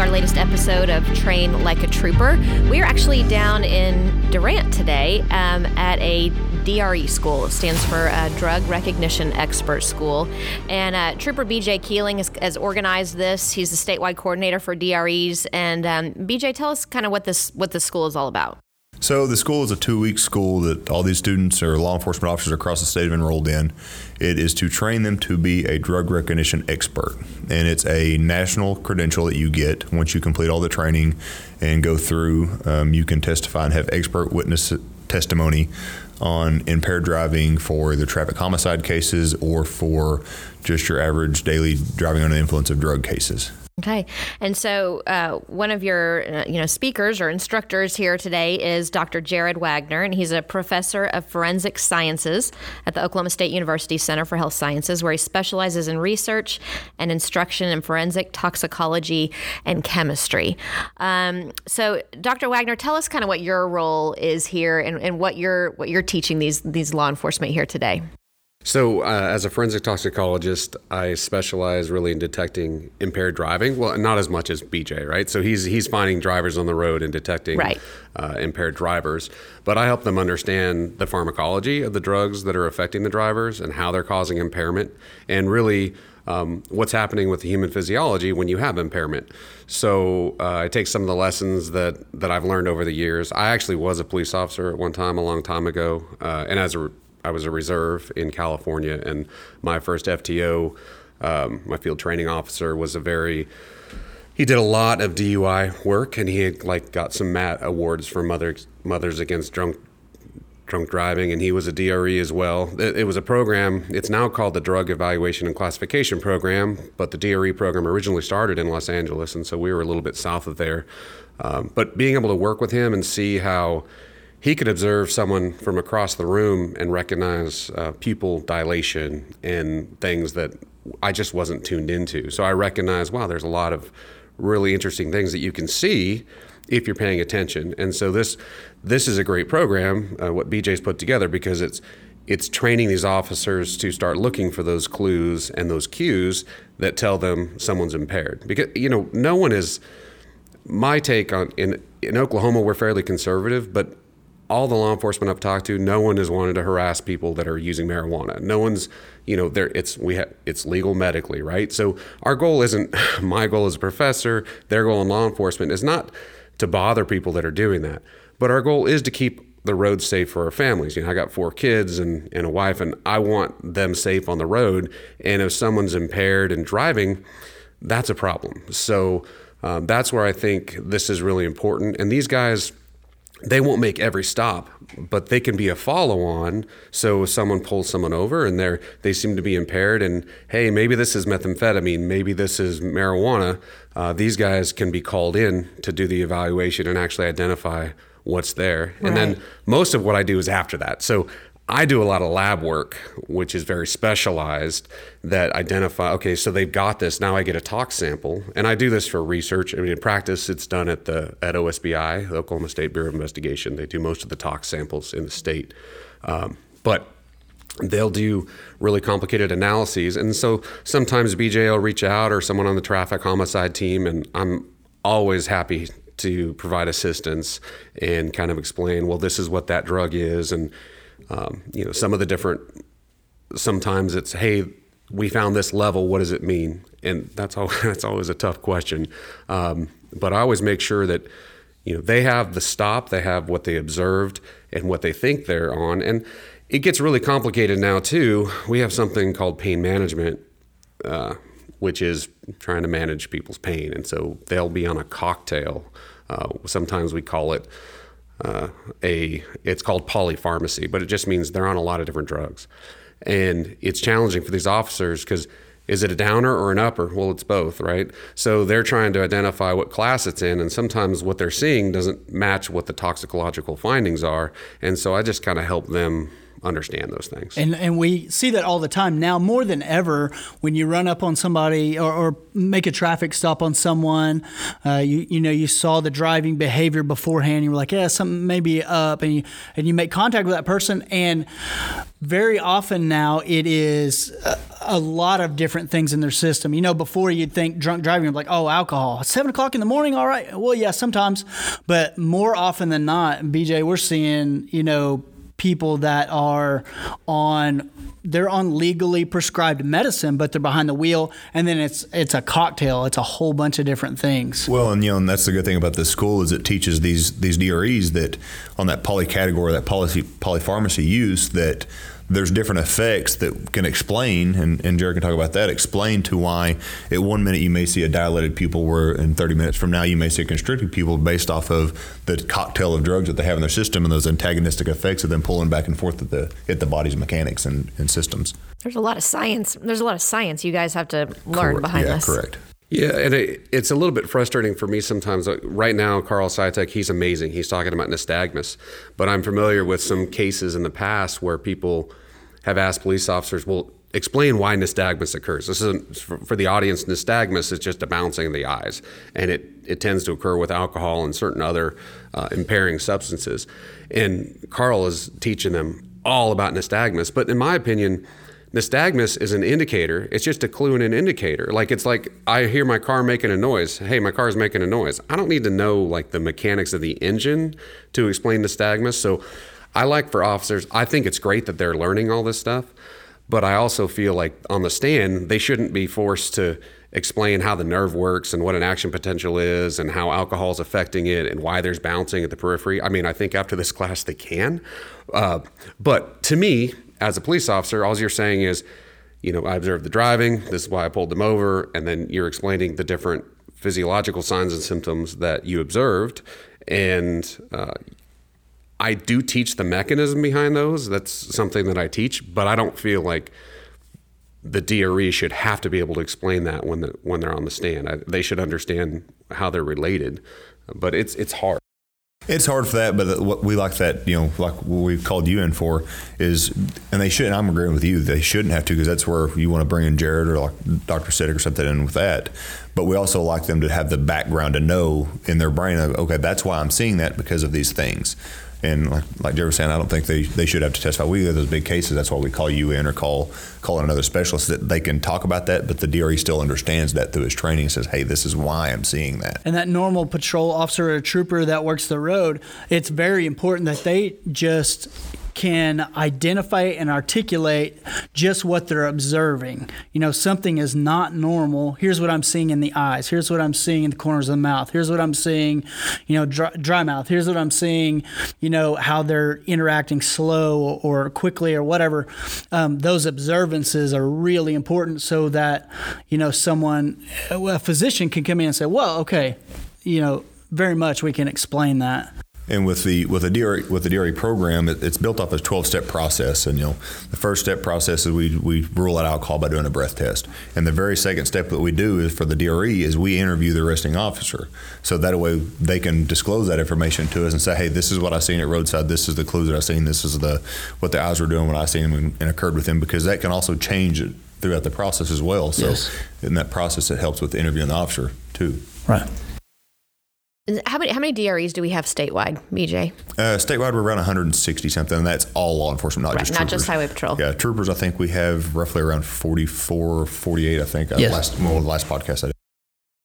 our latest episode of Train Like a Trooper. We're actually down in Durant today um, at a DRE school. It stands for uh, Drug Recognition Expert School. And uh, Trooper BJ Keeling has, has, organized this. He's the statewide coordinator for DREs. And um, BJ, tell us kind of what this what this school is all about. So the school is a two-week school that all these students or law enforcement officers across the state have enrolled in. It is to train them to be a drug recognition expert, and it's a national credential that you get once you complete all the training and go through. Um, you can testify and have expert witness testimony on impaired driving for the traffic homicide cases or for just your average daily driving under the influence of drug cases. Okay, and so uh, one of your uh, you know speakers or instructors here today is Dr. Jared Wagner, and he's a professor of forensic sciences at the Oklahoma State University Center for Health Sciences, where he specializes in research and instruction in forensic toxicology and chemistry. Um, so, Dr. Wagner, tell us kind of what your role is here and, and what you're what you're teaching these these law enforcement here today. So, uh, as a forensic toxicologist, I specialize really in detecting impaired driving. Well, not as much as BJ, right? So he's he's finding drivers on the road and detecting right. uh, impaired drivers. But I help them understand the pharmacology of the drugs that are affecting the drivers and how they're causing impairment, and really um, what's happening with the human physiology when you have impairment. So uh, I take some of the lessons that that I've learned over the years. I actually was a police officer at one time, a long time ago, uh, and as a I was a reserve in California, and my first FTO, um, my field training officer, was a very he did a lot of DUI work, and he had like got some MADD awards for mothers mothers against drunk drunk driving, and he was a DRE as well. It, it, was a program. It's now called the Drug Evaluation and Classification Program, but the DRE program originally started in Los Angeles, and so we were a little bit south of there. Um, but being able to work with him and see how he could observe someone from across the room and recognize uh, pupil dilation and things that I just wasn't tuned into. So I recognize, wow, there's a lot of really interesting things that you can see if you're paying attention. And so this this is a great program, uh, what BJ's put together, because it's it's training these officers to start looking for those clues and those cues that tell them someone's impaired. Because you know, no one is. My take on in in Oklahoma, we're fairly conservative, but all the law enforcement I've talked to, no one has wanted to harass people that are using marijuana. No one's, you know, there. It's we have it's legal medically, right? So our goal isn't my goal as a professor. Their goal in law enforcement is not to bother people that are doing that, but our goal is to keep the road safe for our families. You know, I got four kids and, and a wife, and I want them safe on the road. And if someone's impaired and driving, that's a problem. So um, that's where I think this is really important. And these guys they won't make every stop, but they can be a follow on. So someone pulls someone over and they're they seem to be impaired, and hey, maybe this is methamphetamine, maybe this is marijuana. Uh, these guys can be called in to do the evaluation and actually identify what's there. Right. And then most of what I do is after that. So I do a lot of lab work, which is very specialized that identify, okay, so they've got this. Now I get a tox sample. And I do this for research. I mean, in practice, it's done at the at OSBI, the Oklahoma State Bureau of Investigation. They do most of the tox samples in the state. Um, but they'll do really complicated analyses. And so sometimes BJ will reach out or someone on the traffic homicide team, and I'm always happy to provide assistance and kind of explain, well, this is what that drug is. And um, you know, some of the different. Sometimes it's hey, we found this level. What does it mean? And that's all. That's always a tough question. Um, but I always make sure that you know they have the stop, they have what they observed and what they think they're on, and it gets really complicated now too. We have something called pain management. Uh, which is trying to manage people's pain. And so they'll be on a cocktail. Uh, sometimes we call it uh, a it's called polypharmacy, but it just means they're on a lot of different drugs, and it's challenging for these officers because is it a downer or an upper? Well, it's both, right? So they're trying to identify what class it's in, and sometimes what they're seeing doesn't match what the toxicological findings are, and so I just kind of help them understand those things. And and we see that all the time now more than ever when you run up on somebody or, or make a traffic stop on someone, uh, you you know you saw the driving behavior beforehand. You were like, yeah, something may be up, and you and you make contact with that person, and very often now it is. A, lot of different things in their system. You know, before you'd think drunk driving, like, oh, alcohol. Seven o'clock in the morning, all right. Well, yeah, sometimes. But more often than not, BJ, we're seeing, you know, people that are on they're on legally prescribed medicine, but they're behind the wheel, and then it's it's a cocktail. It's a whole bunch of different things. Well, and you know, and that's the good thing about this school is it teaches these these DREs that on that poly category, that polypharmacy use that there's different effects that can explain, and, and Jared can talk about that, explain to why at one minute you may see a dilated pupil where in 30 minutes from now you may see a constricted pupil based off of the cocktail of drugs that they have in their system and those antagonistic effects of them pulling back and forth at the, at the body's mechanics and, and systems. There's a lot of science. There's a lot of science you guys have to learn Correct. behind yeah, this. correct. Yeah, and it, it's a little bit frustrating for me sometimes. Right now, Carl Saitek, he's amazing. He's talking about nystagmus, but I'm familiar with some cases in the past where people have asked police officers, well, explain why nystagmus occurs. This isn't for the audience. Nystagmus is just a bouncing of the eyes, and it, it tends to occur with alcohol and certain other uh, impairing substances. And Carl is teaching them all about nystagmus. But in my opinion, nystagmus is an indicator. It's just a clue and an indicator. Like it's like I hear my car making a noise. Hey, my car is making a noise. I don't need to know like the mechanics of the engine to explain nystagmus. So I like for officers, I think it's great that they're learning all this stuff, but I also feel like on the stand, they shouldn't be forced to explain how the nerve works and what an action potential is and how alcohol is affecting it and why there's bouncing at the periphery. I mean, I think after this class they can. Uh, but to me, as a police officer, all you're saying is, you know, I observed the driving, this is why I pulled them over, and then you're explaining the different physiological signs and symptoms that you observed. And uh, I do teach the mechanism behind those. That's something that I teach, but I don't feel like the DRE should have to be able to explain that when the, when they're on the stand. I, they should understand how they're related, but it's it's hard. It's hard for that, but what we like that, you know, like what we've called you in for is, and they shouldn't, I'm agreeing with you, they shouldn't have to because that's where you want to bring in Jared or like Dr. Siddick or something in with that. But we also like them to have the background to know in their brain, okay, that's why I'm seeing that because of these things. And like, like Jerry was saying, I don't think they, they should have to testify. We have those big cases. That's why we call you in or call call in another specialist that they can talk about that. But the DRE still understands that through his training says, hey, this is why I'm seeing that. And that normal patrol officer or trooper that works the road, it's very important that they just can identify and articulate just what they're observing. You know, something is not normal. Here's what I'm seeing in the eyes. Here's what I'm seeing in the corners of the mouth. Here's what I'm seeing, you know, dry, dry mouth. Here's what I'm seeing, you know, how they're interacting slow or quickly or whatever. Um, those observances are really important so that, you know, someone, a physician can come in and say, well, okay, you know, very much we can explain that. And with the with the DRE with the DRE program, it, it's built off a 12 step process. And you know, the first step process is we we rule out alcohol by doing a breath test. And the very second step that we do is for the DRE is we interview the arresting officer. So that way they can disclose that information to us and say, hey, this is what I seen at roadside. This is the clues that I seen. This is the what the eyes were doing when I seen them and, and occurred with them because that can also change it throughout the process as well. So Yes. in that process, it helps with interviewing the officer too. Right. How many how many DREs do we have statewide, BJ? Uh, statewide, we're around 160 something, and that's all law enforcement, not Right, just not troopers. just highway patrol. Yeah, troopers. I think we have roughly around 44, 48. I think. uh, Last, well, the last podcast I did.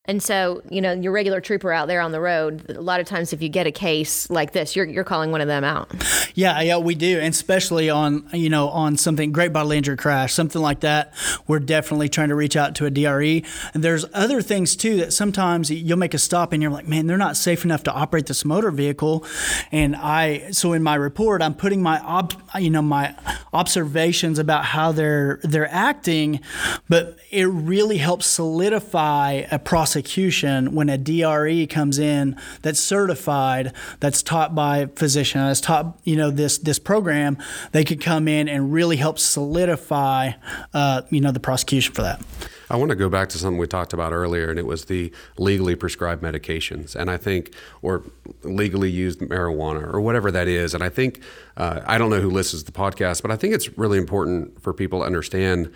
And so, you know, your regular trooper out there on the road, a lot of times if you get a case like this, you're, you're calling one of them out. Yeah, yeah, we do, and especially on you know on something great bodily injury crash, something like that. We're definitely trying to reach out to a DRE. And there's other things too that sometimes you'll make a stop and you're like, man, they're not safe enough to operate this motor vehicle. And I so in my report, I'm putting my ob, you know my observations about how they're they're acting, but it really helps solidify a process prosecution when a DRE comes in that's certified, that's taught by physician, that's taught you know this this program, they could come in and really help solidify uh, you know the prosecution for that. I want to go back to something we talked about earlier, and it was the legally prescribed medications. And I think, or legally used marijuana, or whatever that is. And I think, uh, I don't know who listens to the podcast, but I think it's really important for people to understand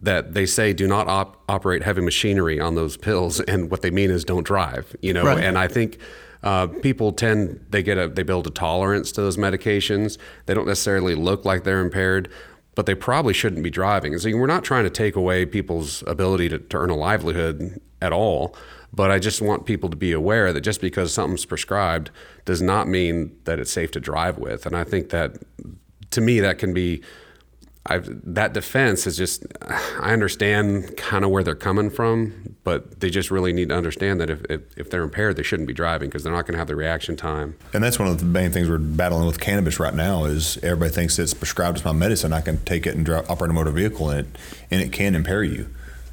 that they say do not op- operate heavy machinery on those pills, and what they mean is don't drive. You know, Right. and I think. Uh, people tend they get a they build a tolerance to those medications. They don't necessarily look like they're impaired, but they probably shouldn't be driving. So we're not trying to take away people's ability to, to earn a livelihood at all. But I just want people to be aware that just because something's prescribed does not mean that it's safe to drive with. And I think that to me that can be I've, that defense is just I understand kind of where they're coming from, but they just really need to understand that if, if, if they're impaired, they shouldn't be driving because they're not going to have the reaction time. And that's one of the main things we're battling with cannabis right now is everybody thinks it's prescribed as my medicine. I can take it and drive, operate a motor vehicle in it, and it can impair you.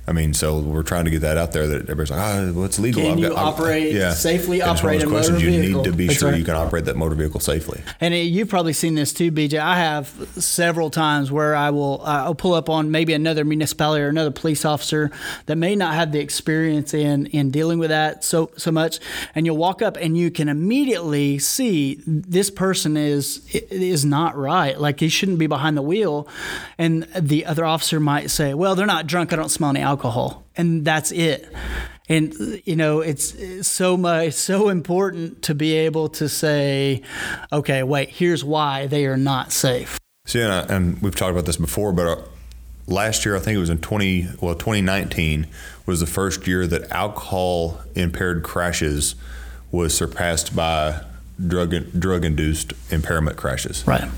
I mean, so we're trying to get that out there that everybody's like, ah, well, it's legal. Can I've you got- I'm- operate- safely And operate a motor you need to be That's sure right. you can operate that motor vehicle safely. And it, you've probably seen this too, BJ. I have several times where I will I'll pull up on maybe another municipality or another police officer that may not have the experience in in dealing with that so so much, and you'll walk up and you can immediately see this person is is not right. Like he shouldn't be behind the wheel, and the other officer might say, "Well, they're not drunk. I don't smell any alcohol," and that's it and you know it's, it's so much so important to be able to say okay wait here's why they are not safe See, and, I, and we've talked about this before, but uh, last year I think it was in twenty well 2019 was the first year that alcohol impaired crashes was surpassed by drug drug induced impairment crashes. right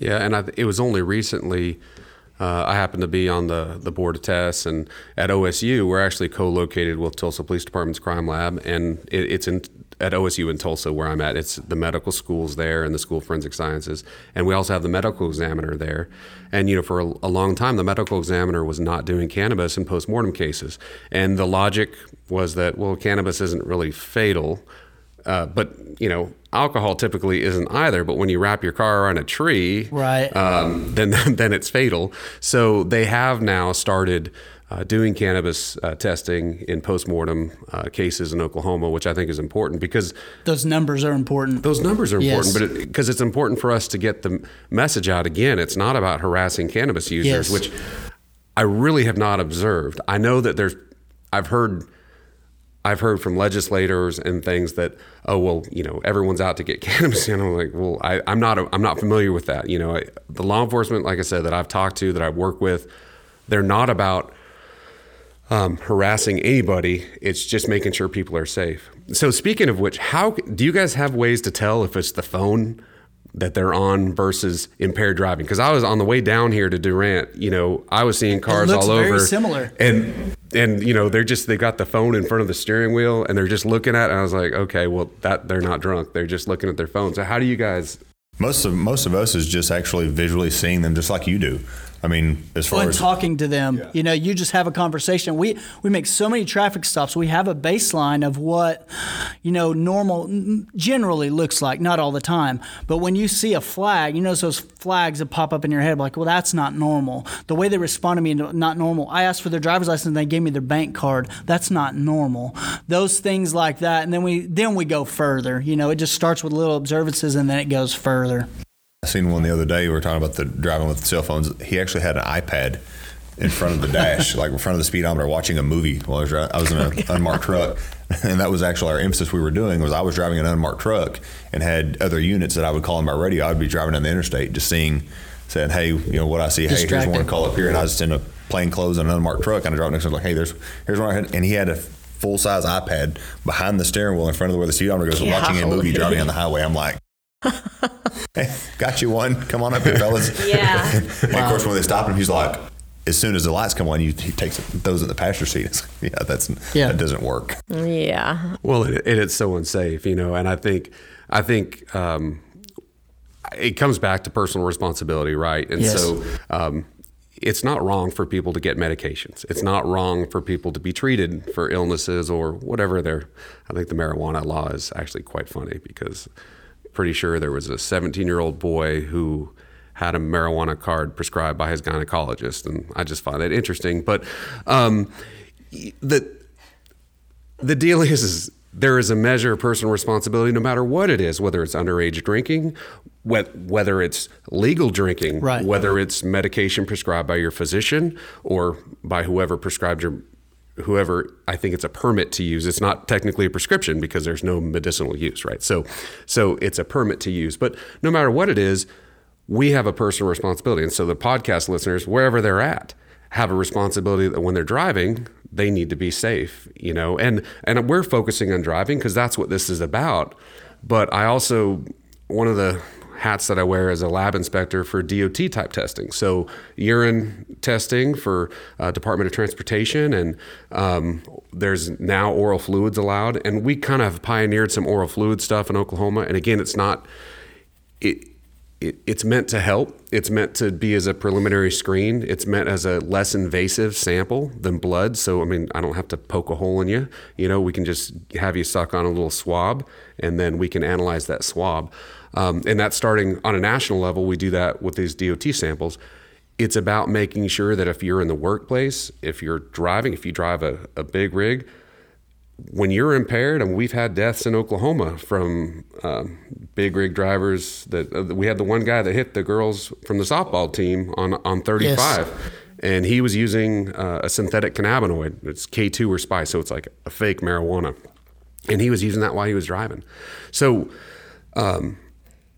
Yeah, and I, it was only recently. Uh, I happen to be on the, the board of tests, and at OSU, we're actually co-located with Tulsa Police Department's crime lab, and it, it's in at OSU in Tulsa where I'm at. It's the medical schools there and the School of Forensic Sciences, and we also have the medical examiner there. And you know, for a, a long time, the medical examiner was not doing cannabis in postmortem cases, and the logic was that well, cannabis isn't really fatal. Uh, but you know, alcohol typically isn't either. But when you wrap your car around a tree, Right. um, then then it's fatal. So they have now started uh, doing cannabis uh, testing in postmortem uh, cases in Oklahoma, which I think is important because those numbers are important those numbers are Yes. important. But because it's important for us to get the message out again, it's not about harassing cannabis users, Yes. which I really have not observed. I know that there's, I've heard. I've heard from legislators and things that oh well you know everyone's out to get cannabis. And I'm like well I, I'm not I'm not familiar with that. You know I, the law enforcement like I said that I've talked to that I work with they're not about um, harassing anybody. It's just making sure people are safe. So speaking of which how do you guys have ways to tell if it's the phone that they're on versus impaired driving. Because I was on the way down here to Durant you know I was seeing cars looks all very over. similar. and and you know they're just they got the phone in front of the steering wheel and they're just looking at it. And I was like okay well that they're not drunk. They're just looking at their phone. So how do you guys Most of most of us is just actually visually seeing them, just like you do. I mean, as far as talking to them. You know you just have a conversation. We we make so many traffic stops. We have a baseline of what you know normal generally looks like not all the time. But when you see a flag you notice those flags that pop up in your head like well that's not normal. The way they respond to me not normal. I asked for their driver's license and they gave me their bank card. That's not normal. Those things like that and then we then we go further. You know it just starts with little observances and then it goes further I seen one the other day. We were talking about the driving with cell phones. He actually had an iPad in front of the dash, like in front of the speedometer, watching a movie while I was, dri- I was in an unmarked truck. And that was actually our emphasis we were doing was I was driving an unmarked truck and had other units that I would call on my radio. I'd be driving down the interstate, just seeing, saying, "Hey, you know what I see? Hey, here's one call up here," and I was just in a plain clothes and an unmarked truck, and I drove next to him like, "Hey, there's here's one," I had. and he had a full size iPad behind the steering wheel in front of where the speedometer goes, watching a movie driving on the highway. I'm like. Hey, got you one. Come on up here, fellas. Yeah. and of course, when they stop him, he's like, as soon as the lights come on, you, he takes it, throws in the passenger seat. It's like, yeah, that's Yeah. that doesn't work. Yeah. Well, it, it, it's so unsafe, you know, and I think, I think um, it comes back to personal responsibility, right? And Yes. so, um, it's not wrong for people to get medications. It's not wrong for people to be treated for illnesses or whatever they're. I think the marijuana law is actually quite funny because pretty sure there was a 17 year old boy who had a marijuana card prescribed by his gynecologist, and I just find that interesting. But um, the the deal is, is there is a measure of personal responsibility no matter what it is, whether it's underage drinking, whether it's legal drinking, right. whether it's medication prescribed by your physician or by whoever prescribed your whoever I think it's a permit to use. It's not technically a prescription because there's no medicinal use, right? So so it's a permit to use. But no matter what it is, we have a personal responsibility. And so the podcast listeners, wherever they're at, have a responsibility that when they're driving, they need to be safe, you know. And and we're focusing on driving because that's what this is about. But I also one of the hats that I wear as a lab inspector for DOT type testing. So urine testing for uh, Department of Transportation, and um, there's now oral fluids allowed. And we kind of pioneered some oral fluid stuff in Oklahoma. And again, it's not it it, it's meant to help. It's meant to be as a preliminary screen. It's meant as a less invasive sample than blood. So, I mean, I don't have to poke a hole in you. You know, we can just have you suck on a little swab and then we can analyze that swab. Um, and that's starting on a national level. We do that with these DOT samples. It's about making sure that if you're in the workplace, if you're driving, if you drive a, a big rig, when you're impaired, and we've had deaths in Oklahoma from um, big rig drivers. That uh, we had the one guy that hit the girls from the softball team on on 35, yes. and he was using uh, a synthetic cannabinoid. It's K2 or spice, so it's like a fake marijuana, and he was using that while he was driving. So, um,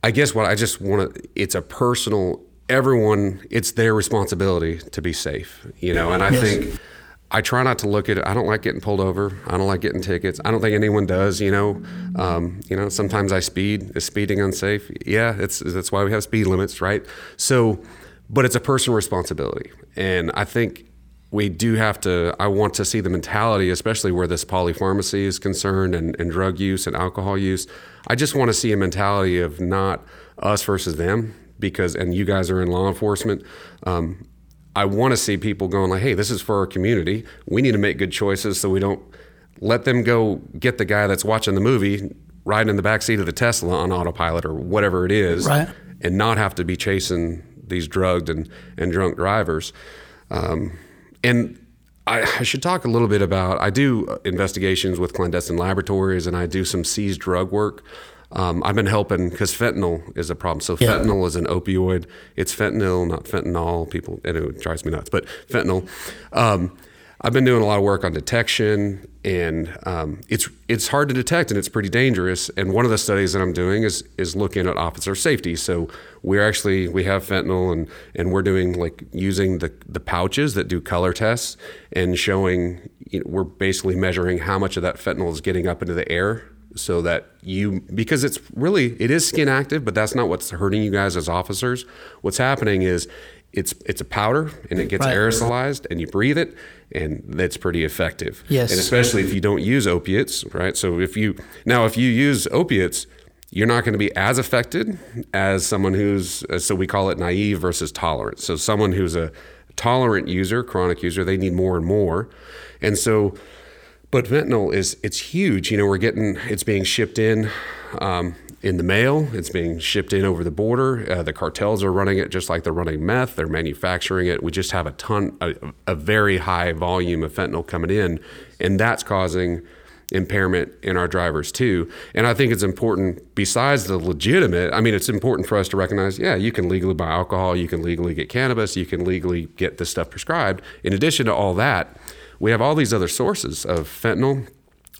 I guess what I just want to it's a personal. Everyone, it's their responsibility to be safe, you know, and I yes. think I try not to look at it. I don't like getting pulled over. I don't like getting tickets. I don't think anyone does. You know, um, you know. Sometimes I speed. Is speeding unsafe? Yeah, it's that's why we have speed limits, right? So, but it's a personal responsibility, and I think we do have to. I want to see the mentality, especially where this polypharmacy is concerned, and, and drug use and alcohol use. I just want to see a mentality of not us versus them, because and you guys are in law enforcement. Um, I want to see people going like, "Hey, this is for our community. We need to make good choices so we don't let them go get the guy that's watching the movie riding in the back seat of the Tesla on autopilot or whatever it is, right. and not have to be chasing these drugged and and drunk drivers." Um, and I, I, should talk a little bit about. I do investigations with clandestine laboratories, and I do some seized drug work. Um, I've been helping because fentanyl is a problem. So yeah. fentanyl is an opioid. It's fentanyl, not fentanyl. People, and it drives me nuts, but fentanyl. Um, I've been doing a lot of work on detection, and um, it's it's hard to detect, and it's pretty dangerous. And one of the studies that I'm doing is is looking at officer safety. So we're actually we have fentanyl, and and we're doing like using the the pouches that do color tests and showing. You know, we're basically measuring how much of that fentanyl is getting up into the air so that you because it's really it is skin active but that's not what's hurting you guys as officers what's happening is it's it's a powder and it gets right. aerosolized and you breathe it and that's pretty effective. Yes. And especially if you don't use opiates right? So if you now if you use opiates you're not going to be as affected as someone who's so we call it naive versus tolerant. So someone who's a tolerant user chronic user they need more and more. And so but fentanyl is it's huge. You know, we're getting it's being shipped in um, in the mail. It's being shipped in over the border. Uh, the cartels are running it just like they're running meth. They're manufacturing it. We just have a ton, a, a very high volume of fentanyl coming in, and that's causing impairment in our drivers too. And I think it's important, besides the legitimate, I mean, it's important for us to recognize yeah, you can legally buy alcohol, you can legally get cannabis, you can legally get this stuff prescribed. In addition to all that, we have all these other sources of fentanyl.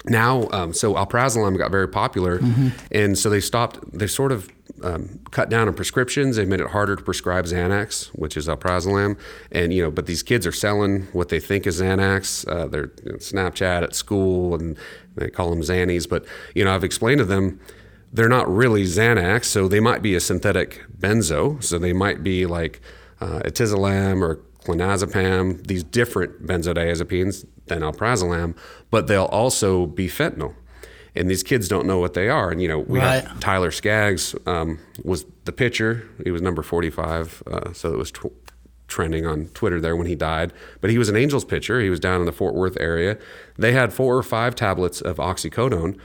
Now, um, so alprazolam got very popular, mm-hmm. and so they stopped. They sort of um, cut down on prescriptions. They made it harder to prescribe Xanax, which is alprazolam, and you know, but these kids are selling what they think is Xanax. Uh, they're you know, Snapchat at school, and they call them Xannies. But you know, I've explained to them they're not really Xanax, so they might be a synthetic benzo. So they might be like uh, etizolam or clonazepam, these different benzodiazepines than alprazolam, but they'll also be fentanyl. And these kids don't know what they are. And, you know, we right. have Tyler Skaggs um, was the pitcher. He was number 45. Uh, so it was tw- trending on Twitter there when he died. But he was an Angels pitcher. He was down in the Fort Worth area. They had four or five tablets of oxycodone.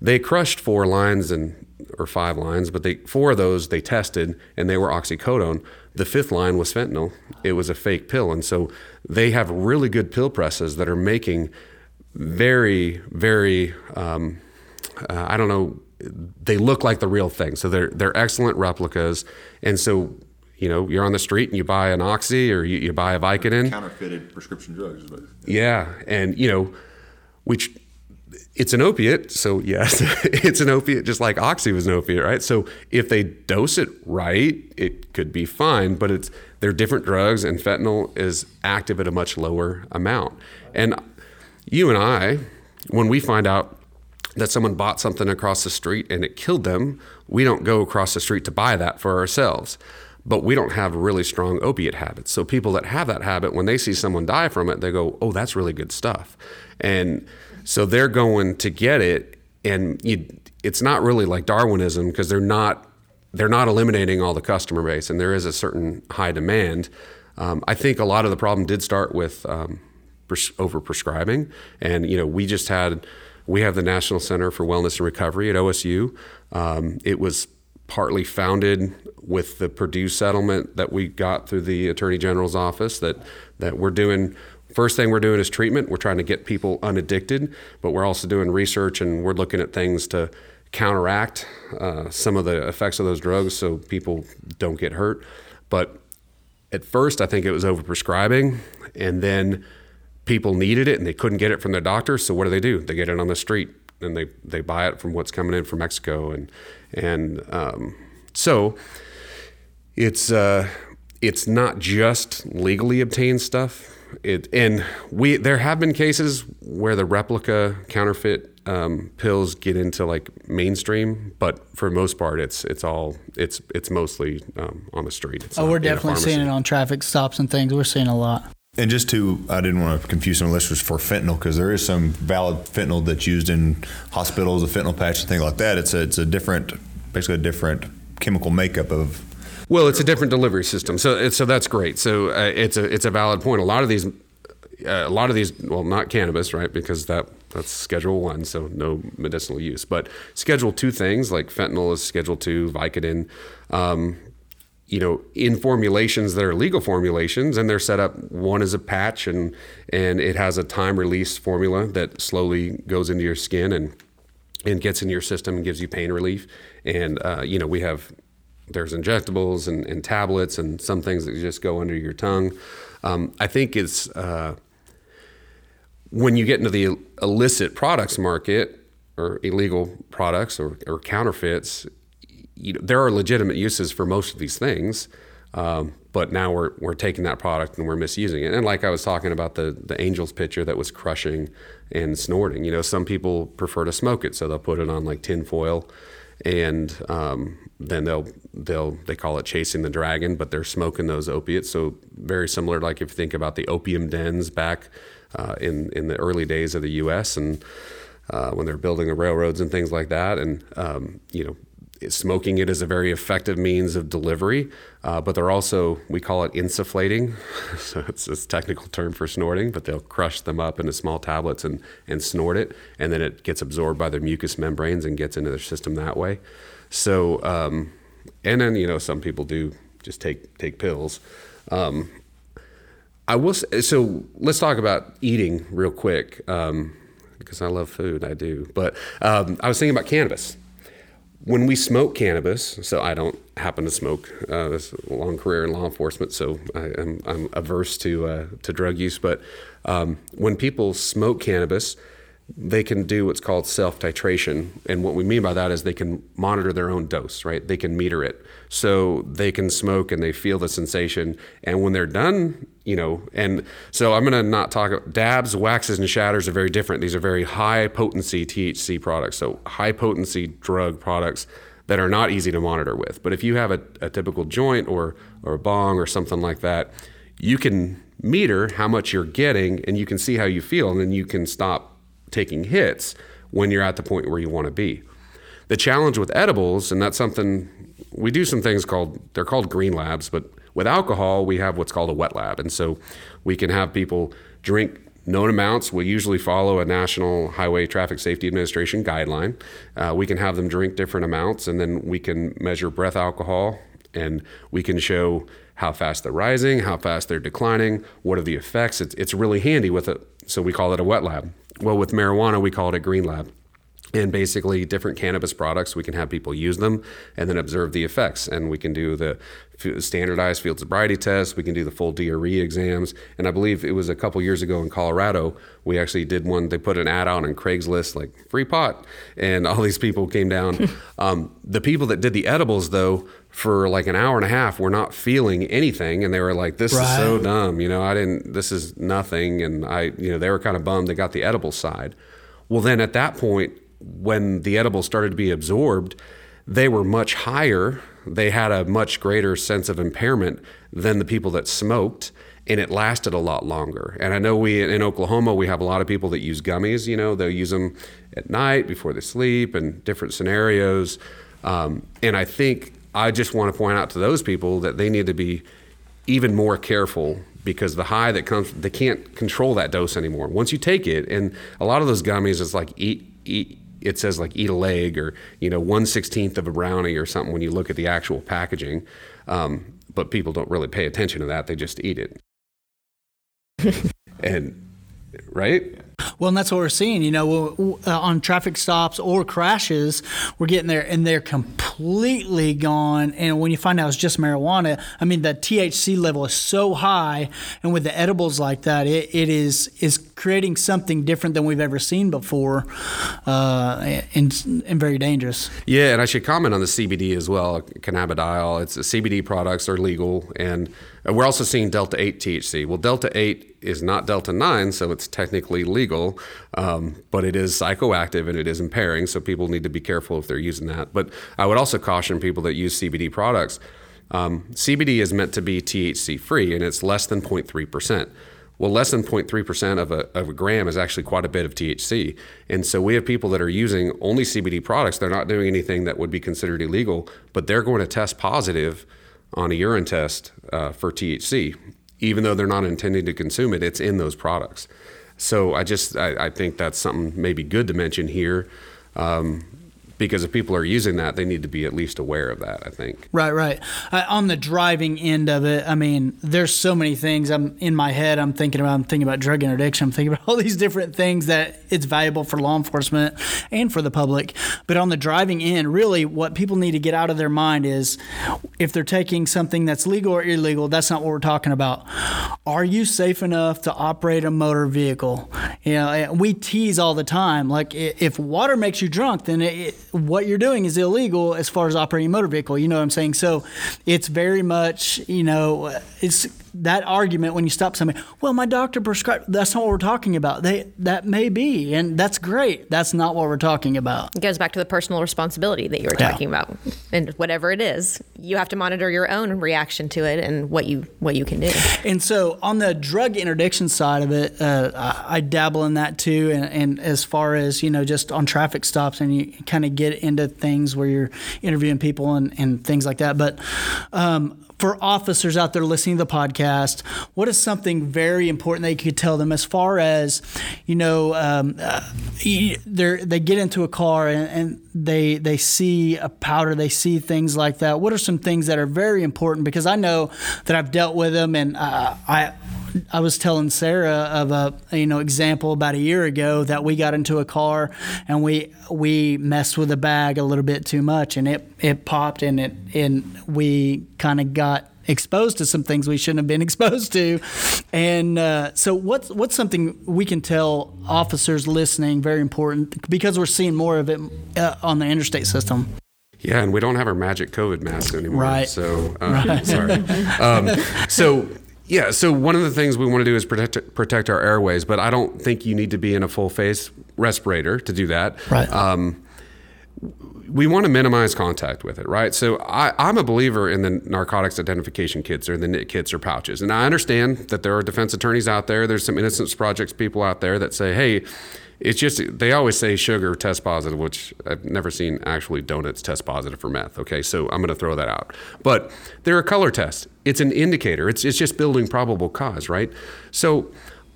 They crushed four lines and or five lines, but they four of those they tested and they were oxycodone. The fifth line was fentanyl. It was a fake pill, and so they have really good pill presses that are making very, very. Um, uh, I don't know. They look like the real thing, so they're they're excellent replicas. And so, you know, you're on the street and you buy an oxy or you, you buy a Vicodin. Counterfeited prescription drugs. Yeah, and you know, which it's an opiate, so yes, it's an opiate, just like oxy was an opiate, right? So if they dose it right, it could be fine, but it's they're different drugs, and fentanyl is active at a much lower amount. And you and I, when we find out that someone bought something across the street and it killed them, we don't go across the street to buy that for ourselves. But we don't have really strong opiate habits. So people that have that habit, when they see someone die from it, they go, "Oh, that's really good stuff," and so they're going to get it, and you, it's not really like Darwinism because they're not they're not eliminating all the customer base, and there is a certain high demand. Um, I think a lot of the problem did start with um, pres- overprescribing, and you know we just had we have the National Center for Wellness and Recovery at OSU. Um, it was partly founded with the Purdue settlement that we got through the Attorney General's office that that we're doing First thing we're doing is treatment. We're trying to get people unaddicted, but we're also doing research and we're looking at things to counteract uh, some of the effects of those drugs so people don't get hurt. But at first, I think it was overprescribing, and then people needed it and they couldn't get it from their doctor. So what do they do? They get it on the street and they, they buy it from what's coming in from Mexico, and and um, so it's uh, it's not just legally obtained stuff it and we there have been cases where the replica counterfeit um, pills get into like mainstream, but for most part, it's it's all it's it's mostly um, on the street. It's oh, we're definitely seeing it on traffic stops and things. We're seeing a lot. And just to, I didn't want to confuse some listeners for fentanyl because there is some valid fentanyl that's used in hospitals, a fentanyl patch and things like that. It's a it's a different, basically a different chemical makeup of well, it's a different delivery system, so so that's great. So uh, it's a it's a valid point. A lot of these, uh, a lot of these, well, not cannabis, right? Because that that's Schedule One, so no medicinal use. But Schedule Two things like fentanyl is Schedule Two, Vicodin. Um, you know, in formulations that are legal formulations, and they're set up. One is a patch, and and it has a time release formula that slowly goes into your skin and and gets into your system and gives you pain relief. And uh, you know, we have there's injectables and, and, tablets and some things that just go under your tongue. Um, I think it's uh, when you get into the illicit products market or illegal products or, or counterfeits, you know, there are legitimate uses for most of these things. Um, but now we're, we're taking that product and we're misusing it. And like I was talking about the, the Angels pitcher that was crushing and snorting, you know, some people prefer to smoke it. So they'll put it on like tin foil and um, then they'll they'll they call it chasing the dragon, but they're smoking those opiates. So very similar, like if you think about the opium dens back uh, in in the early days of the U.S. and uh, when they're building the railroads and things like that, and um, you know smoking it is a very effective means of delivery, uh, but they're also, we call it insufflating. so it's a technical term for snorting, but they'll crush them up into small tablets and, and snort it, and then it gets absorbed by their mucous membranes and gets into their system that way. So, um, and then, you know, some people do just take, take pills. Um, I will say, so let's talk about eating real quick. Um, because I love food, I do. But um, I was thinking about cannabis when we smoke cannabis, so I don't happen to smoke. Uh, this long career in law enforcement, so I, am I'm averse to uh, to drug use. But um, when people smoke cannabis, they can do what's called self titration, and what we mean by that is they can monitor their own dose. Right? They can meter it, so they can smoke and they feel the sensation. And when they're done you know, and so I'm going to not talk. About dabs, waxes, and shatters are very different. These are very high potency THC products, so high potency drug products that are not easy to monitor with. But if you have a, a typical joint or or a bong or something like that, you can meter how much you're getting, and you can see how you feel, and then you can stop taking hits when you're at the point where you want to be. The challenge with edibles, and that's something we do some things called they're called green labs, but With alcohol, we have what's called a wet lab. And so we can have people drink known amounts. We usually follow a National Highway Traffic Safety Administration guideline. Uh, we can have them drink different amounts, and then we can measure breath alcohol, and we can show how fast they're rising, how fast they're declining, what are the effects. It's, it's really handy with it. So we call it a wet lab. Well, with marijuana, we call it a green lab. And basically different cannabis products we can have people use them and then observe the effects. And we can do the standardized field sobriety tests. We can do the full DRE exams. And i believe it was a couple years ago in colorado we actually did one they put an ad out on craigslist like free pot. And all these people came down. Um, the people that did the edibles though for like an hour and a half we were not feeling anything and they were like this right. is so dumb you know i didn't this is nothing and i you know they were kind of bummed they got the edible side well then at that point when the edibles started to be absorbed, they were much higher. They had a much greater sense of impairment than the people that smoked, and it lasted a lot longer. And I know we in Oklahoma we have a lot of people that use gummies. You know, they'll use them at night before they sleep and different scenarios. Um, and I think I just want to point out to those people that they need to be even more careful because the high that comes they can't control that dose anymore. Once you take it, and a lot of those gummies is like eat eat it says like eat a leg or you know one sixteenth of a brownie or something when you look at the actual packaging. Um, but people don't really pay attention to that; they just eat it. and right? Well, and that's what we're seeing. You know, uh, on traffic stops or crashes, we're getting there and they're completely gone. And when you find out it's just marijuana, I mean, the THC level is so high, and with the edibles like that, it, it is is creating something different than we've ever seen before, uh, and and very dangerous. Yeah, and I should comment on the CBD as well. Cannabidiol. It's CBD products are legal and we're also seeing delta 8 THC. Well, delta 8 is not delta 9, so it's technically legal, um, but it is psychoactive and it is impairing, so people need to be careful if they're using that. But I would also caution people that use CBD products. Um, CBD is meant to be THC free, and it's less than 0.3%. Well, less than 0.3% of a, of a gram is actually quite a bit of THC. And so we have people that are using only CBD products. They're not doing anything that would be considered illegal, but they're going to test positive on a urine test uh, for THC, even though they're not intending to consume it. It's in those products. So I just I, I think that's something maybe good to mention here. Um, because if people are using that, they need to be at least aware of that. I think. Right, right. Uh, on the driving end of it, I mean, there's so many things. I'm in my head. I'm thinking about. I'm thinking about drug interdiction. I'm thinking about all these different things that it's valuable for law enforcement and for the public. But on the driving end, really, what people need to get out of their mind is, if they're taking something that's legal or illegal, that's not what we're talking about. Are you safe enough to operate a motor vehicle? You know, eh, we tease all the time. Like, if water makes you drunk, then it what you're doing is illegal as far as operating a motor vehicle. You know what I'm saying? So it's very much, you know, it's that argument when you stop somebody, well, my doctor prescribed. That's not what we're talking about. They that may be, and that's great. That's not what we're talking about. It goes back to the personal responsibility that you were talking yeah. about, and whatever it is, you have to monitor your own reaction to it and what you what you can do. And so, on the drug interdiction side of it, uh, I, I, dabble in that too. And, and as far as you know, just on traffic stops, and you kind of get into things where you're interviewing people and, and things like that. But um, for officers out there listening to the podcast, what is something very important that you could tell them as far as, you know, um, uh, they get into a car and, and, they they see a powder, they see things like that. What are some things that are very important? Because I know that I've dealt with them, and uh, I I was telling Sarah of a you know example about a year ago that we got into a car and we we messed with the bag a little bit too much and it it popped and it and we kind of got exposed to some things we shouldn't have been exposed to. And uh, so, what's what's something we can tell officers listening? Very important because we're seeing more of it uh, on the interstate system. Yeah, and we don't have our magic COVID masks anymore. Right. So, uh, right. sorry. Um, so yeah, so one of the things we want to do is protect protect our airways, but I don't think you need to be in a full face respirator to do that. Right. Um, we want to minimize contact with it, right? So I, am a believer in the narcotics identification kits or the NIT kits or pouches, and I understand that there are defense attorneys out there. There's some Innocence Projects people out there that say, "Hey, it's just they always say sugar test positive, which I've never seen actually donuts test positive for meth. Okay, so I'm going to throw that out. But they're a color test. It's an indicator. It's it's just building probable cause, right? So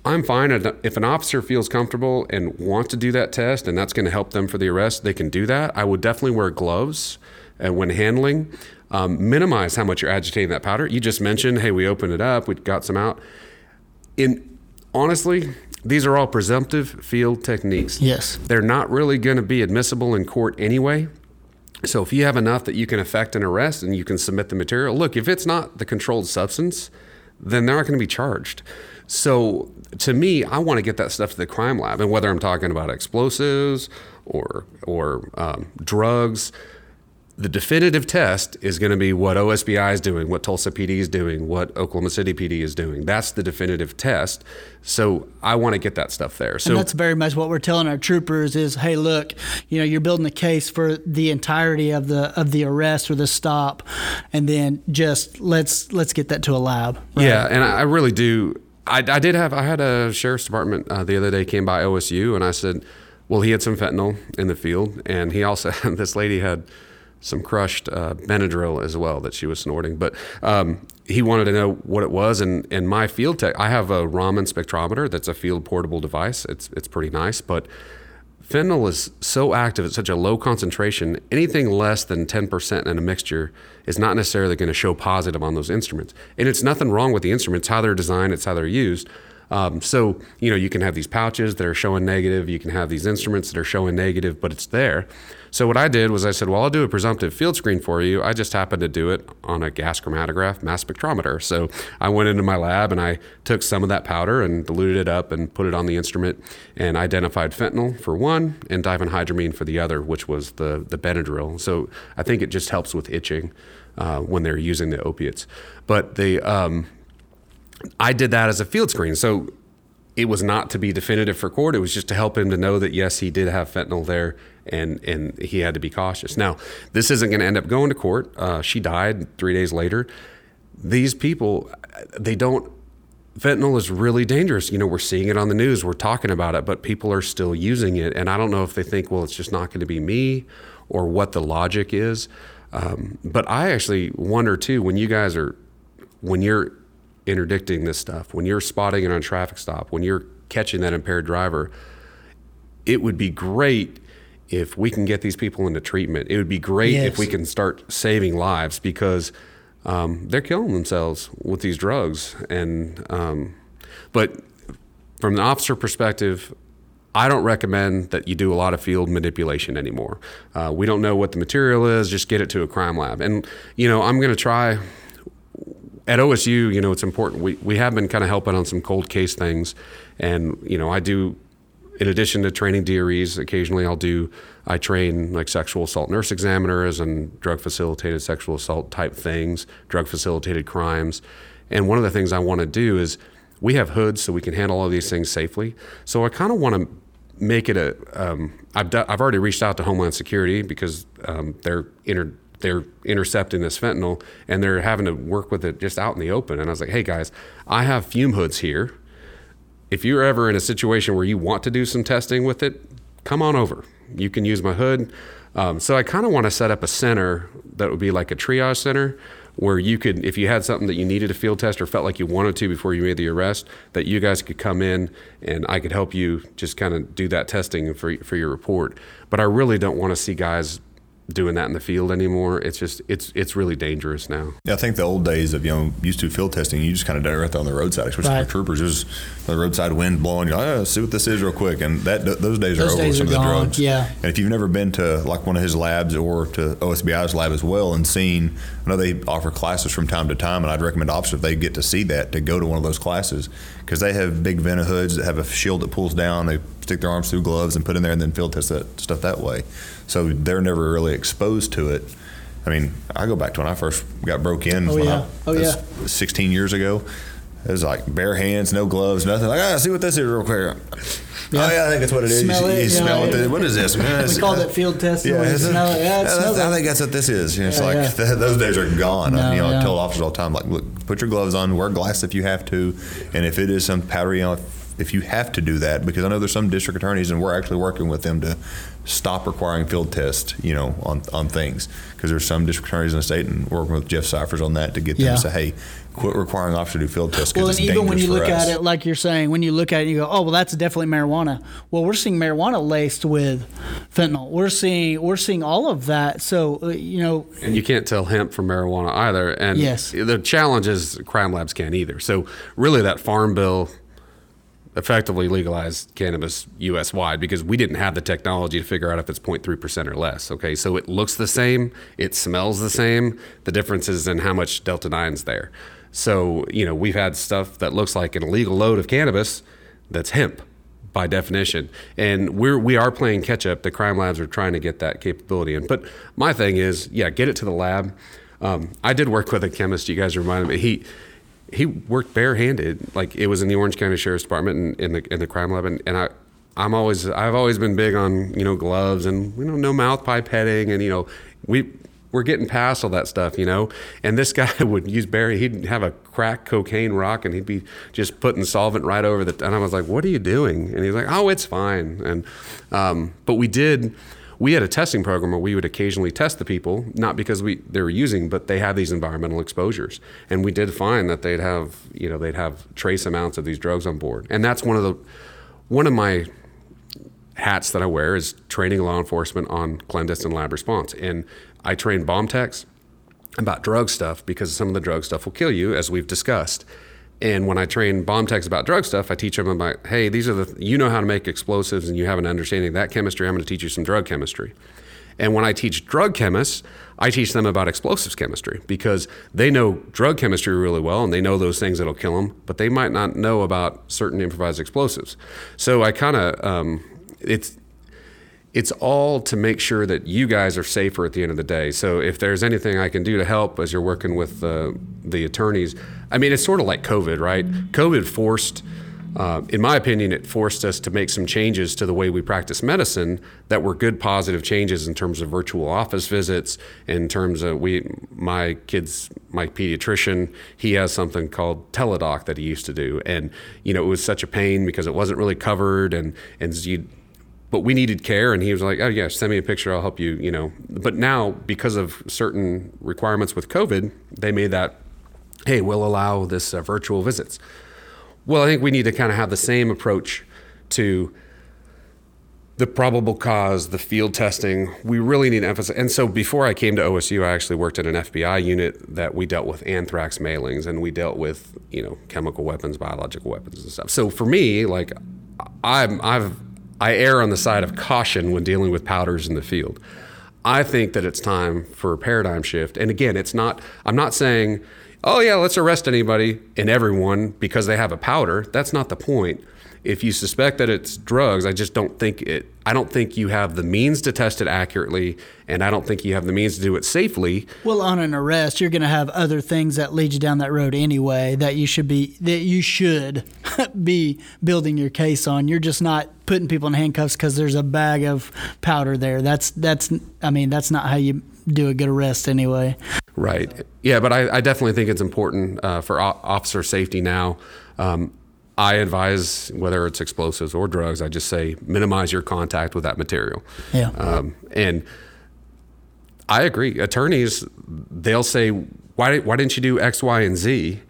I'm fine if an officer feels comfortable and wants to do that test, and that's going to help them for the arrest. They can do that. I would definitely wear gloves uh, when handling. Um, minimize how much you're agitating that powder. You just mentioned, hey, we opened it up, we got some out. In honestly, these are all presumptive field techniques. Yes. They're not really going to be admissible in court anyway. So if you have enough that you can effect an arrest and you can submit the material, look, if it's not the controlled substance, then they're not going to be charged. So to me, I want to get that stuff to the crime lab, and whether I'm talking about explosives or or um, drugs, the definitive test is going to be what OSBI is doing, what Tulsa PD is doing, what Oklahoma City PD is doing. That's the definitive test. So I want to get that stuff there. So and that's very much what we're telling our troopers is, hey, look, you know, you're building a case for the entirety of the of the arrest or the stop, and then just let's let's get that to a lab. Right? Yeah, and I really do. I, I, did have I had a sheriff's department uh, the other day came by OSU, and I said, well, he had some fentanyl in the field, and he also this lady had some crushed uh, Benadryl as well that she was snorting. But um, he wanted to know what it was, and and my field tech, I have a Raman spectrometer that's a field portable device. It's it's pretty nice, but fentanyl is so active at such a low concentration. Anything less than ten percent in a mixture is not necessarily going to show positive on those instruments. And it's nothing wrong with the instruments, how they're designed, it's how they're used. Um, so, you know, you can have these pouches that are showing negative, you can have these instruments that are showing negative, but it's there. So, what I did was I said, well, I'll do a presumptive field screen for you. I just happened to do it on a gas chromatograph mass spectrometer. So, I went into my lab and I took some of that powder and diluted it up and put it on the instrument and identified fentanyl for one and diphenhydramine for the other, which was the, the Benadryl. So, I think it just helps with itching. Uh, when they're using the opiates, but the um, I did that as a field screen. So it was not to be definitive for court. It was just to help him to know that yes, he did have fentanyl there, and and he had to be cautious. Now, this isn't going to end up going to court. Uh, she died three days later. These people, they don't. Fentanyl is really dangerous. You know, we're seeing it on the news. We're talking about it, but people are still using it, and I don't know if they think, well, it's just not going to be me, or what the logic is. Um, but I actually wonder too when you guys are when you're interdicting this stuff, when you're spotting it on a traffic stop, when you're catching that impaired driver, it would be great if we can get these people into treatment. It would be great yes. if we can start saving lives because um, they're killing themselves with these drugs. And um, but from the officer perspective, I don't recommend that you do a lot of field manipulation anymore. Uh, we don't know what the material is; just get it to a crime lab. And you know, I'm going to try at OSU, you know, it's important. We, we have been kind of helping on some cold case things. And, you know, I do, in addition to training DREs, occasionally I'll do, I train like sexual assault nurse examiners and drug facilitated sexual assault type things, drug facilitated crimes. And one of the things I want to do is we have hoods so we can handle all these things safely. So I kind of want to make it a. Um, I've, do, I've already reached out to Homeland Security because um, they're inter, they're intercepting this fentanyl and they're having to work with it just out in the open. And I was like, hey guys, I have fume hoods here. If you're ever in a situation where you want to do some testing with it, come on over. You can use my hood. Um, so I kind of want to set up a center that would be like a triage center where you could, if you had something that you needed a field test or felt like you wanted to before you made the arrest, that you guys could come in and I could help you just kind of do that testing for, for your report. But I really don't want to see guys doing that in the field anymore. It's just it's it's really dangerous now. Yeah, I think the old days of you know used to field testing, you just kind of did it right there on the roadside, especially right. for troopers. There's the roadside wind blowing. You're like, oh, see what this is real quick, and that those days those are over with some of the gone. drugs. Yeah. And if you've never been to like one of his labs or to OSBI's lab as well and seen, I know they offer classes from time to time, and I'd recommend officers if they get to see that to go to one of those classes because they have big vent hoods that have a shield that pulls down. They stick their arms through gloves and put in there and then field test that stuff that way. So they're never really exposed to it. I mean, I go back to when I first got broke in. Oh yeah. I, oh yeah. 16 years ago. It was like bare hands, no gloves, nothing. Like, ah, see what this is real quick. Yeah. Oh yeah, I think that's what it is. Smell you, it, you smell it. What is this? Man, we call it field testing. Yeah, smell it. Yeah, it I think that's what this is. You know, it's yeah, like yeah. those days are gone. No, I, you know, I tell officers all the time, like, look, put your gloves on, wear glass if you have to, and if it is some powdery, you know, if you have to do that, because I know there's some district attorneys, and we're actually working with them to stop requiring field tests, you know, on, on things. Because there's some district attorneys in the state, and working with Jeff Cyphers on that to get them Yeah. to say, hey, quit requiring officers to do field tests Well, because and even when you look us. at it, like you're saying, when you look at it, you go, "Oh, well, that's definitely marijuana." Well, we're seeing marijuana laced with fentanyl. We're seeing we're seeing all of that. So, uh, you know, And you can't tell hemp from marijuana either. And Yes. the challenge is crime labs can't either. So really, that farm bill effectively legalize cannabis U.S. wide because we didn't have the technology to figure out if it's 0.3 percent or less. Okay, so it looks the same, it smells the same. The difference is in how much delta nine's there. So you know we've had stuff that looks like an illegal load of cannabis that's hemp by definition. And we're we are playing catch up. The crime labs are trying to get that capability in. But my thing is, yeah, get it to the lab. Um, I did work with a chemist. You guys reminded me. He he worked barehanded. Like it was in the Orange County Sheriff's Department and in the in the crime lab. And, and I I'm always I've always been big on you know gloves and you know no mouth pipetting and you know we we're getting past all that stuff, you know. And this guy would use Barry. He'd have a crack cocaine rock, and he'd be just putting solvent right over the. And I was like, "What are you doing?" And he's like, "Oh, it's fine." And um, but we did. We had a testing program where we would occasionally test the people, not because we they were using, but they had these environmental exposures, and we did find that they'd have you know they'd have trace amounts of these drugs on board, and that's one of the one of my hats that I wear is training law enforcement on clandestine lab response. And I train bomb techs about drug stuff because some of the drug stuff will kill you, as we've discussed. And when I train bomb techs about drug stuff, I teach them about, hey, these are the, you know how to make explosives and you have an understanding of that chemistry. I'm going to teach you some drug chemistry. And when I teach drug chemists, I teach them about explosives chemistry because they know drug chemistry really well and they know those things that'll kill them, but they might not know about certain improvised explosives. So I kind of, um, it's, it's all to make sure that you guys are safer at the end of the day. So if there's anything I can do to help as you're working with uh, the attorneys, I mean, it's sort of like COVID, right? COVID forced, uh, in my opinion, it forced us to make some changes to the way we practice medicine that were good, positive changes in terms of virtual office visits. In terms of we, my kids, my pediatrician, he has something called teledoc that he used to do, and you know, it was such a pain because it wasn't really covered, and and you but we needed care and he was like oh yeah send me a picture i'll help you you know but now because of certain requirements with covid they made that hey we'll allow this uh, virtual visits well i think we need to kind of have the same approach to the probable cause, the field testing, we really need emphasis. And so before I came to OSU, I actually worked at an FBI unit that we dealt with anthrax mailings and we dealt with, you know, chemical weapons, biological weapons and stuff. So for me, like I'm I've I err on the side of caution when dealing with powders in the field. I think that it's time for a paradigm shift. And again, it's not I'm not saying, "Oh yeah, let's arrest anybody and everyone because they have a powder." That's not the point if you suspect that it's drugs, I just don't think it. I don't think you have the means to test it accurately, and I don't think you have the means to do it safely. Well, on an arrest, you're going to have other things that lead you down that road anyway that you should be that you should be building your case on. You're just not putting people in handcuffs because there's a bag of powder there. That's that's I mean that's not how you do a good arrest anyway. Right. Yeah, but I, I definitely think it's important uh, for o- officer safety now. Um, I advise whether it's explosives or drugs. I just say minimize your contact with that material. Yeah. Um, and I agree. Attorneys, they'll say, "Why why didn't you do X, Y, and Z?"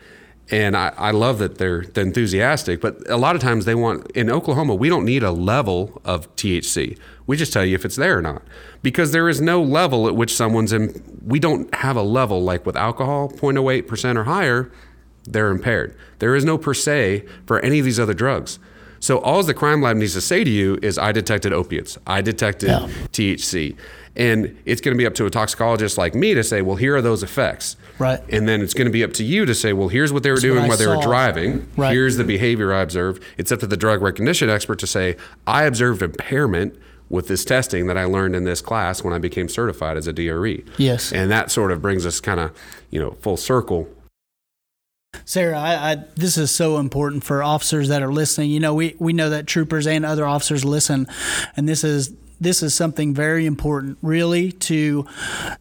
And I, I love that they're, they're enthusiastic, but a lot of times they want in Oklahoma we don't need a level of THC. We just tell you if it's there or not, because there is no level at which someone's in. We don't have a level like with alcohol, 0.08 percent or higher, they're impaired. There is no per se for any of these other drugs. So all the crime lab needs to say to you is, I detected opiates, I detected Yeah. THC. And it's going to be up to a toxicologist like me to say, well, here are those effects. Right. And then it's going to be up to you to say, well, here's what they were what doing while they were driving. Right. Here's the behavior I observed. It's up to the drug recognition expert to say, I observed impairment with this testing that I learned in this class when I became certified as a DRE. Yes. And that sort of brings us kind of, you know, full circle Sarah, I, I, this is so important for officers that are listening. You know, we, we know that troopers and other officers listen, and this is this is something very important, really, to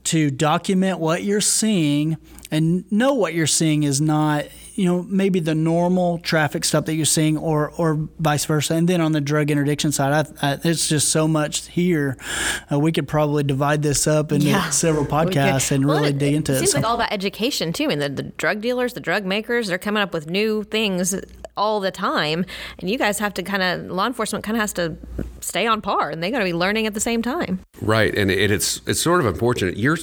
to document what you're seeing and know what you're seeing is not you know, maybe the normal traffic stuff that you're seeing, or or vice versa. And then on the drug interdiction side, I, I, it's just so much here. Uh, we could probably divide this up into Yeah. several podcasts and Well, really it- dig into it. it. Seems So- like all about education too. I mean, the, the drug dealers, the drug makers, they're coming up with new things all the time, and you guys have to kind of law enforcement kind of has to stay on par, and they got to be learning at the same time. Right, and it, it's it's sort of unfortunate. You're,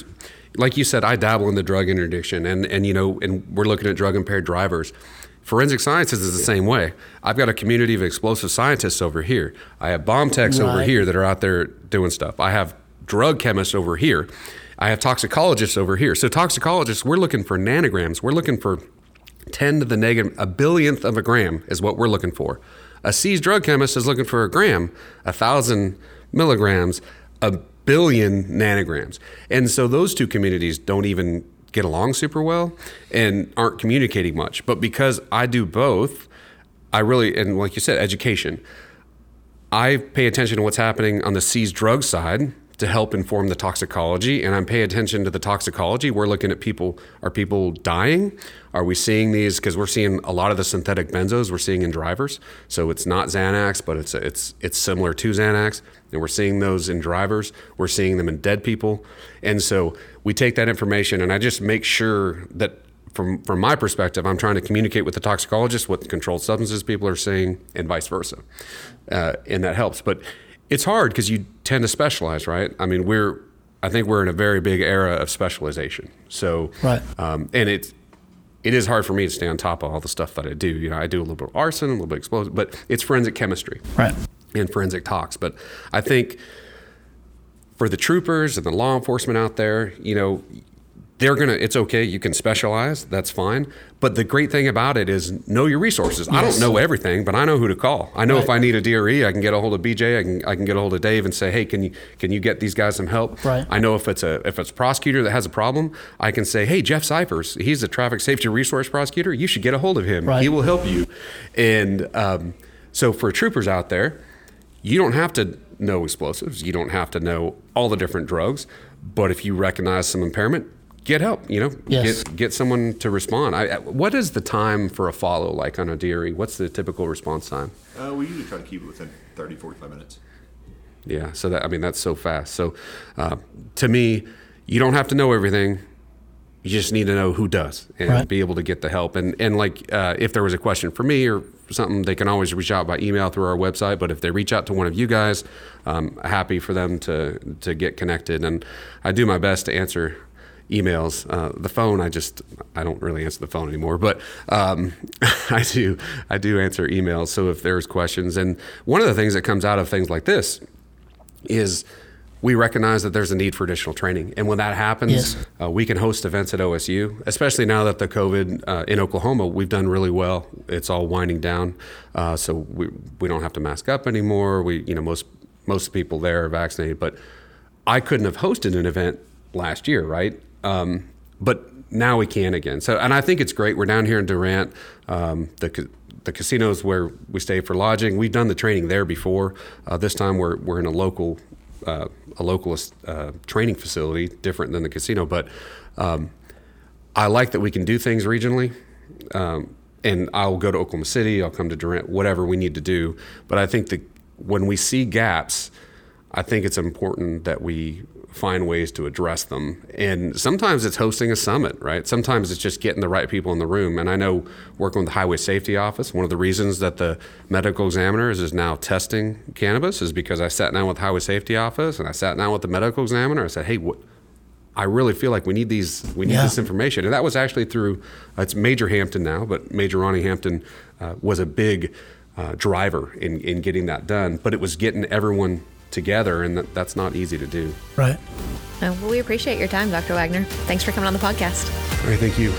like you said, I dabble in the drug interdiction, and and you know, and we're looking at drug impaired drivers. Forensic sciences is the same way. I've got a community of explosive scientists over here. I have bomb techs over here that are out there doing stuff. I have drug chemists over here. I have toxicologists over here. So toxicologists, we're looking for nanograms. We're looking for 10 to the negative, a billionth of a gram is what we're looking for. A seized drug chemist is looking for a gram, a thousand milligrams, a billion nanograms. And so those two communities don't even get along super well and aren't communicating much. But because I do both, I really, and like you said, education. I pay attention to what's happening on the seized drug side to help inform the toxicology, and I'm paying attention to the toxicology. We're looking at people: are people dying? Are we seeing these? Because we're seeing a lot of the synthetic benzos we're seeing in drivers. So it's not Xanax, but it's it's it's similar to Xanax, and we're seeing those in drivers. We're seeing them in dead people, and so we take that information, and I just make sure that from from my perspective, I'm trying to communicate with the toxicologist what controlled substances people are seeing, and vice versa, uh, and that helps. But it's hard because you tend to specialize, right? I mean, we're I think we're in a very big era of specialization. So, Right. um, and it's it is hard for me to stay on top of all the stuff that I do. You know, I do a little bit of arson, a little bit of explosive, but it's forensic chemistry right. and forensic tox. But I think for the troopers and the law enforcement out there, you know, they're gonna. It's okay. You can specialize. That's fine. But the great thing about it is know your resources. I don't know everything, but I know who to call. I know if I need a DRE, I can get a hold of BJ. I can I can get a hold of Dave and say, hey, can you can you get these guys some help? Right. I know if it's a if it's a prosecutor that has a problem, I can say, hey, Jeff Cyphers, he's a traffic safety resource prosecutor. You should get a hold of him. Right. He will help you. And um, so for troopers out there, you don't have to know explosives. You don't have to know all the different drugs. But if you recognize some impairment, get help. You know, Yes. get get someone to respond. I, I- what is the time for a follow like on a DRE? What's the typical response time? Uh, we usually try to keep it within 30, 45 minutes. Yeah, so that I mean that's so fast. So uh, to me, you don't have to know everything. You just need to know who does and Right. be able to get the help. And and like uh, if there was a question for me or something, they can always reach out by email through our website. But if they reach out to one of you guys, I'm happy for them to to get connected. And I do my best to answer emails. Uh, the phone, I just I don't really answer the phone anymore, but um, I do I do answer emails. So if there's questions, and one of the things that comes out of things like this is we recognize that there's a need for additional training. And when that happens, Yes. uh, we can host events at OSU, especially now that the COVID uh, in Oklahoma, we've done really well. It's all winding down. Uh, so we, we don't have to mask up anymore. We, you know, most, most people there are vaccinated, but I couldn't have hosted an event last year, right? Um, but now we can again. So, and I think it's great. We're down here in Durant. Um, the the casinos where we stay for lodging. We've done the training there before. Uh, this time we're we're in a local uh, a local uh, training facility, different than the casino. But um, I like that we can do things regionally. Um, and I'll go to Oklahoma City. I'll come to Durant. Whatever we need to do. But I think that when we see gaps, I think it's important that we find ways to address them. And sometimes it's hosting a summit, right? Sometimes it's just getting the right people in the room. And I know working with the Highway Safety Office, one of the reasons that the medical examiner is now testing cannabis is because I sat down with the Highway Safety Office and I sat down with the medical examiner. I said, hey, what? I really feel like we need these. We need Yeah. this information, and that was actually through. It's Major Hampton now, but Major Ronnie Hampton uh, was a big uh, driver in in getting that done. But it was getting everyone together, and that, that's not easy to do. Right. Uh, well, we appreciate your time, Dr. Wagner. Thanks for coming on the podcast. All right, thank you.